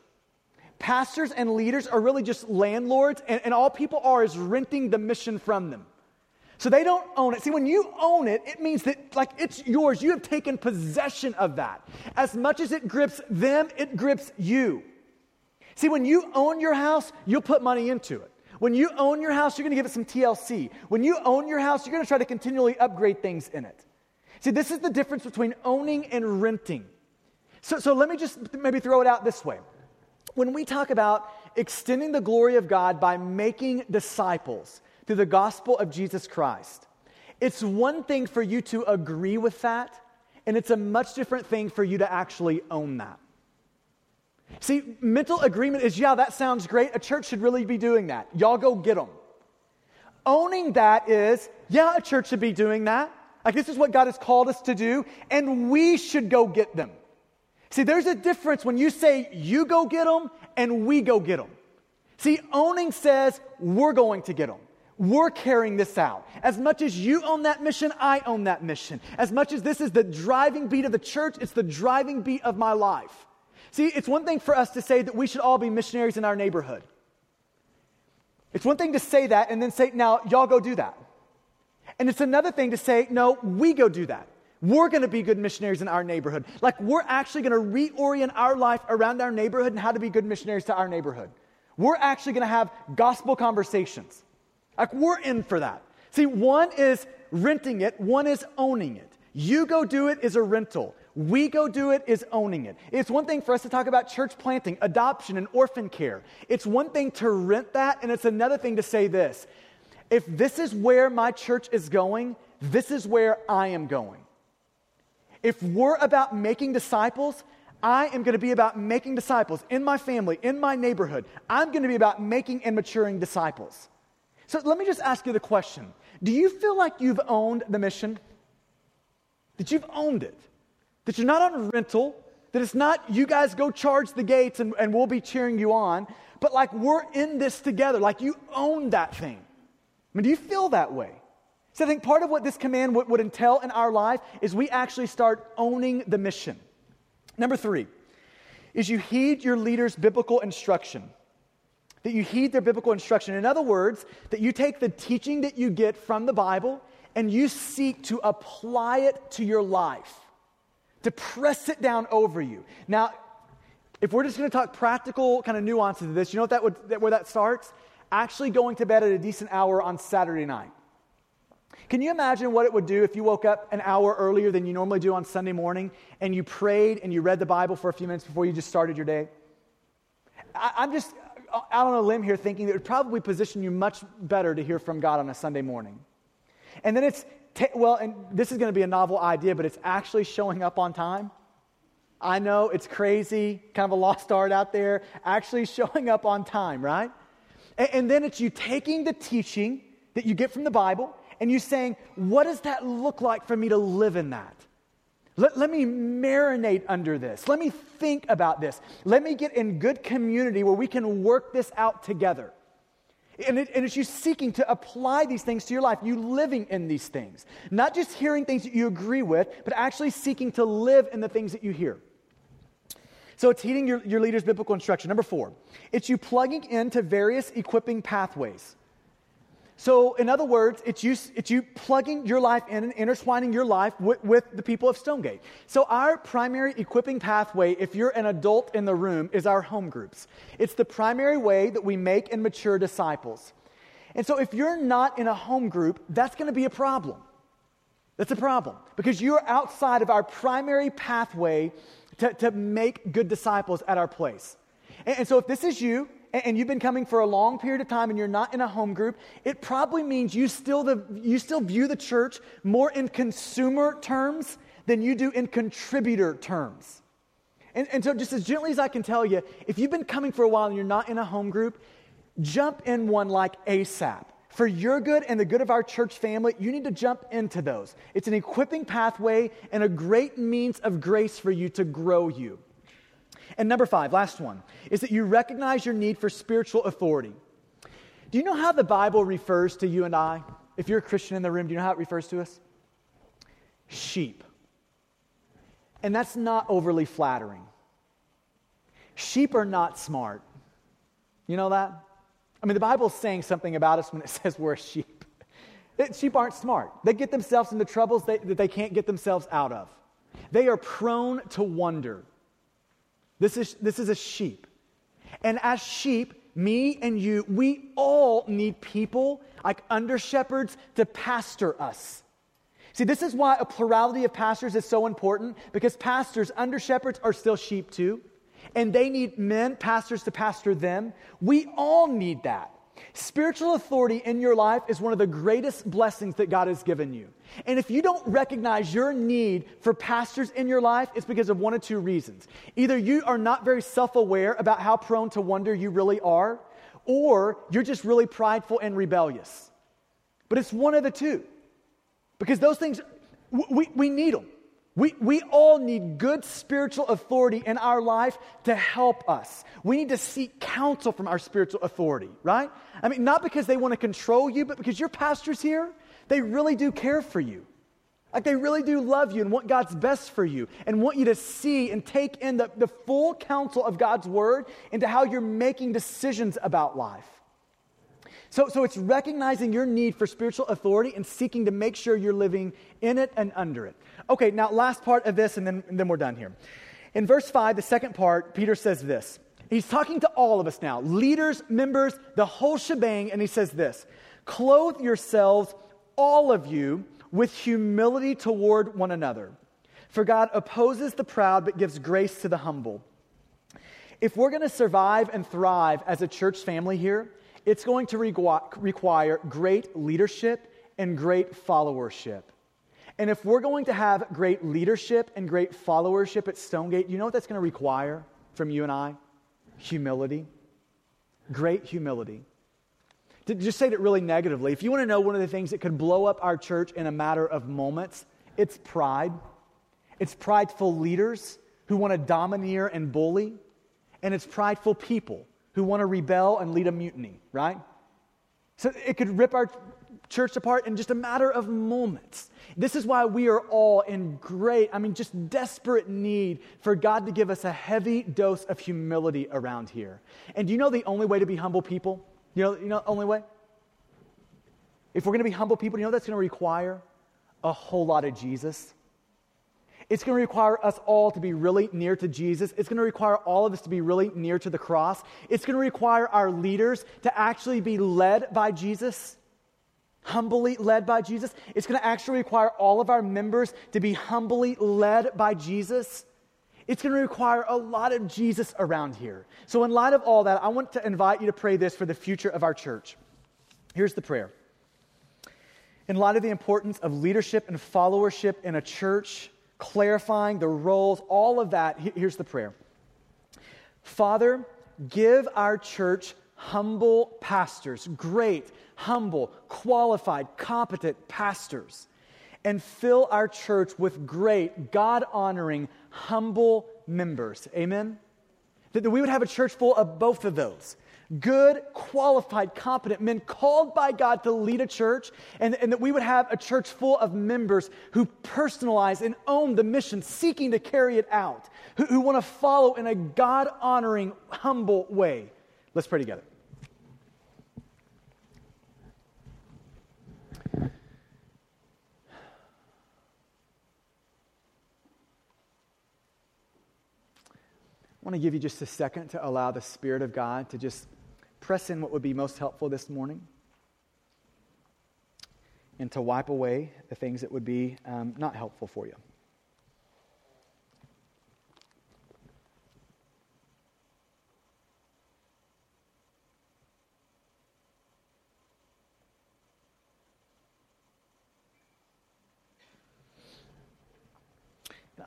Pastors and leaders are really just landlords, and, and all people are is renting the mission from them. So they don't own it. See, when you own it, it means that, like, it's yours. You have taken possession of that. As much as it grips them, it grips you. See, when you own your house, you'll put money into it. When you own your house, you're going to give it some TLC. When you own your house, you're going to try to continually upgrade things in it. See, this is the difference between owning and renting. So, so let me just maybe throw it out this way. When we talk about extending the glory of God by making disciples through the gospel of Jesus Christ, it's one thing for you to agree with that, and it's a much different thing for you to actually own that. See, mental agreement is, yeah, that sounds great. A church should really be doing that. Y'all go get them. Owning that is, yeah, a church should be doing that. Like, this is what God has called us to do, and we should go get them. See, there's a difference when you say you go get them and we go get them. See, owning says we're going to get them. We're carrying this out. As much as you own that mission, I own that mission. As much as this is the driving beat of the church, it's the driving beat of my life. See, it's one thing for us to say that we should all be missionaries in our neighborhood. It's one thing to say that and then say, now, y'all go do that. And it's another thing to say, no, we go do that. We're going to be good missionaries in our neighborhood. Like, we're actually going to reorient our life around our neighborhood and how to be good missionaries to our neighborhood. We're actually going to have gospel conversations. Like, we're in for that. See, one is renting it, one is owning it. You go do it is a rental. We go do it is owning it. It's one thing for us to talk about church planting, adoption, and orphan care. It's one thing to rent that, and it's another thing to say this if this is where my church is going, this is where I am going. If we're about making disciples, I am going to be about making disciples in my family, in my neighborhood. I'm going to be about making and maturing disciples. So let me just ask you the question Do you feel like you've owned the mission? That you've owned it? That you're not on rental? That it's not you guys go charge the gates and, and we'll be cheering you on, but like we're in this together, like you own that thing. I mean, do you feel that way? So I think part of what this command would, would entail in our life is we actually start owning the mission. Number three is you heed your leader's biblical instruction. That you heed their biblical instruction. In other words, that you take the teaching that you get from the Bible and you seek to apply it to your life, to press it down over you. Now, if we're just going to talk practical kind of nuances of this, you know what that would, that, where that starts? actually going to bed at a decent hour on Saturday night. Can you imagine what it would do if you woke up an hour earlier than you normally do on Sunday morning and you prayed and you read the Bible for a few minutes before you just started your day? I, am just out on a limb here thinking that it would probably position you much better to hear from God on a Sunday morning. And then it's, well, and this is going to be a novel idea, but it's actually showing up on time. I know it's crazy, kind of a lost art out there, actually showing up on time, right? And, and then it's you taking the teaching that you get from the Bible and you saying, what does that look like for me to live in that? Let, let me marinate under this. Let me think about this. Let me get in good community where we can work this out together. And, it, and, it's you seeking to apply these things to your life, you living in these things. Not just hearing things that you agree with, but actually seeking to live in the things that you hear. So it's heeding your, your leader's biblical instruction. Number four, it's you plugging into various equipping pathways. So, in other words, it's you, it's you plugging your life in and intertwining your life with, with, the people of Stonegate. So, our primary equipping pathway, if you're an adult in the room, is our home groups. It's the primary way that we make and mature disciples. And so, if you're not in a home group, that's going to be a problem. That's a problem because you're outside of our primary pathway to, to make good disciples at our place. And, and so, if this is you, and you've been coming for a long period of time and you're not in a home group, it probably means you still, the, you still view the church more in consumer terms than you do in contributor terms. And, and so, just as gently as I can tell you, if you've been coming for a while and you're not in a home group, jump in one like ASAP. For your good and the good of our church family, you need to jump into those. It's an equipping pathway and a great means of grace for you to grow you. And number five, last one, is that you recognize your need for spiritual authority. Do you know how the Bible refers to you and I? If you're a Christian in the room, do you know how it refers to us? Sheep. And that's not overly flattering. Sheep are not smart. You know that? I mean, the Bible's saying something about us when it says we're a sheep. sheep aren't smart. They get themselves into troubles they, that they can't get themselves out of. They are prone to wonder. This is, this is a sheep. And as sheep, me and you, we all need people like under shepherds to pastor us. See, this is why a plurality of pastors is so important because pastors, under shepherds, are still sheep too. And they need men, pastors, to pastor them. We all need that. Spiritual authority in your life is one of the greatest blessings that God has given you. And if you don't recognize your need for pastors in your life, it's because of one of two reasons. Either you are not very self aware about how prone to wonder you really are, or you're just really prideful and rebellious. But it's one of the two. Because those things, we, we need them. We, we all need good spiritual authority in our life to help us. We need to seek counsel from our spiritual authority, right? I mean, not because they want to control you, but because your pastors here, they really do care for you. Like they really do love you and want God's best for you and want you to see and take in the, the full counsel of God's word into how you're making decisions about life. So, so it's recognizing your need for spiritual authority and seeking to make sure you're living in it and under it. Okay, now last part of this, and then, and then we're done here. In verse 5, the second part, Peter says this. He's talking to all of us now leaders, members, the whole shebang, and he says this Clothe yourselves, all of you, with humility toward one another. For God opposes the proud, but gives grace to the humble. If we're going to survive and thrive as a church family here, it's going to require great leadership and great followership. And if we're going to have great leadership and great followership at Stonegate, you know what that's going to require from you and I? Humility. Great humility. To just say it really negatively, if you want to know one of the things that could blow up our church in a matter of moments, it's pride. It's prideful leaders who want to domineer and bully, and it's prideful people who want to rebel and lead a mutiny, right? So it could rip our church apart in just a matter of moments. This is why we are all in great, I mean, just desperate need for God to give us a heavy dose of humility around here. And do you know the only way to be humble people? You know, you know the only way? If we're going to be humble people, you know that's going to require? A whole lot of Jesus. It's going to require us all to be really near to Jesus. It's going to require all of us to be really near to the cross. It's going to require our leaders to actually be led by Jesus, humbly led by Jesus. It's going to actually require all of our members to be humbly led by Jesus. It's going to require a lot of Jesus around here. So, in light of all that, I want to invite you to pray this for the future of our church. Here's the prayer. In light of the importance of leadership and followership in a church, clarifying the roles, all of that. Here's the prayer Father, give our church humble pastors, great, humble, qualified, competent pastors, and fill our church with great, God honoring, humble members. Amen? That we would have a church full of both of those good, qualified, competent men called by God to lead a church, and, and that we would have a church full of members who personalize and own the mission, seeking to carry it out, who, who want to follow in a God honoring, humble way. Let's pray together. I want to give you just a second to allow the Spirit of God to just press in what would be most helpful this morning and to wipe away the things that would be um, not helpful for you.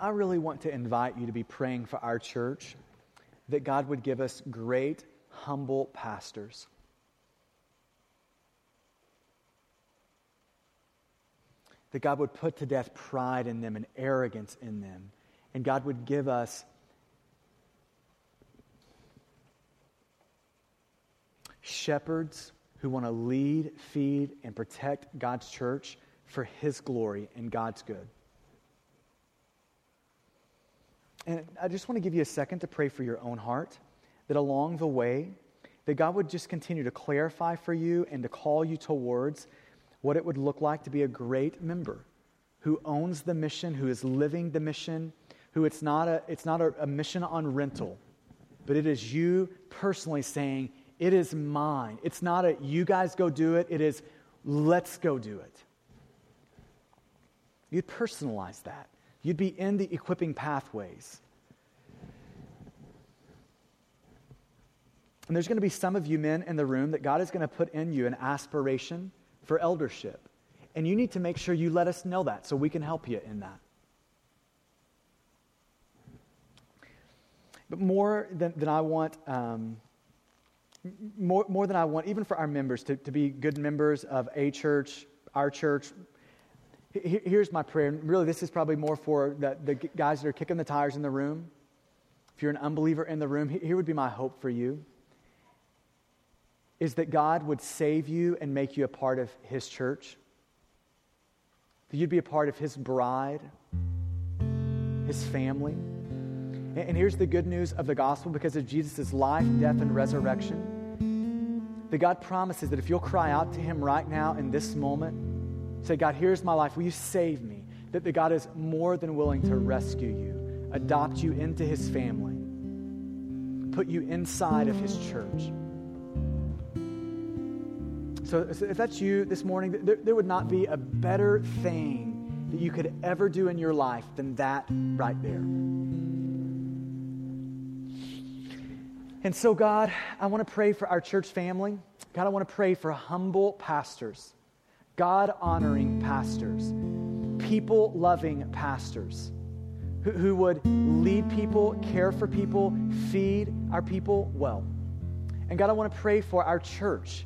I really want to invite you to be praying for our church that God would give us great, humble pastors. That God would put to death pride in them and arrogance in them. And God would give us shepherds who want to lead, feed, and protect God's church for His glory and God's good. And I just want to give you a second to pray for your own heart, that along the way, that God would just continue to clarify for you and to call you towards what it would look like to be a great member who owns the mission, who is living the mission, who it's not a, it's not a, a mission on rental, but it is you personally saying, It is mine. It's not a you guys go do it, it is let's go do it. You'd personalize that. You'd be in the equipping pathways. And there's going to be some of you men in the room that God is going to put in you an aspiration for eldership. And you need to make sure you let us know that so we can help you in that. But more than, than I want, um, more, more than I want, even for our members to, to be good members of a church, our church, Here's my prayer. And really, this is probably more for the, the guys that are kicking the tires in the room. If you're an unbeliever in the room, here would be my hope for you is that God would save you and make you a part of His church. That you'd be a part of His bride, His family. And here's the good news of the gospel because of Jesus' life, death, and resurrection. That God promises that if you'll cry out to Him right now in this moment, Say, God, here's my life. Will you save me? That the God is more than willing to rescue you, adopt you into his family, put you inside of his church. So, if that's you this morning, there, there would not be a better thing that you could ever do in your life than that right there. And so, God, I want to pray for our church family. God, I want to pray for humble pastors. God honoring pastors, people loving pastors who, who would lead people, care for people, feed our people well. And God, I want to pray for our church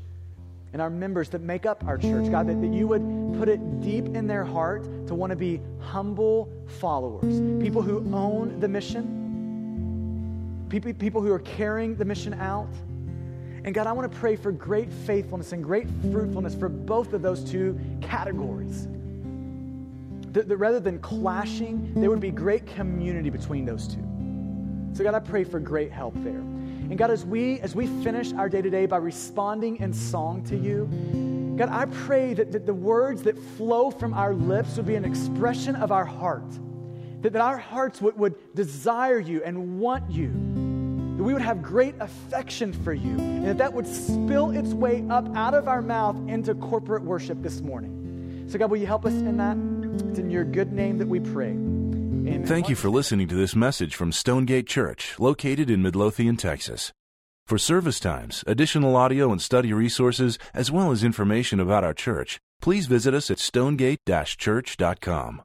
and our members that make up our church, God, that, that you would put it deep in their heart to want to be humble followers, people who own the mission, people, people who are carrying the mission out and God, I want to pray for great faithfulness and great fruitfulness for both of those two categories. That, that rather than clashing, there would be great community between those two. So, God, I pray for great help there. And God, as we as we finish our day to day by responding in song to you, God, I pray that, that the words that flow from our lips would be an expression of our heart. That, that our hearts would, would desire you and want you that we would have great affection for you, and that that would spill its way up out of our mouth into corporate worship this morning. So, God, will you help us in that? It's in your good name that we pray. Thank you for listening to this message from Stonegate Church, located in Midlothian, Texas. For service times, additional audio and study resources, as well as information about our church, please visit us at stonegate-church.com.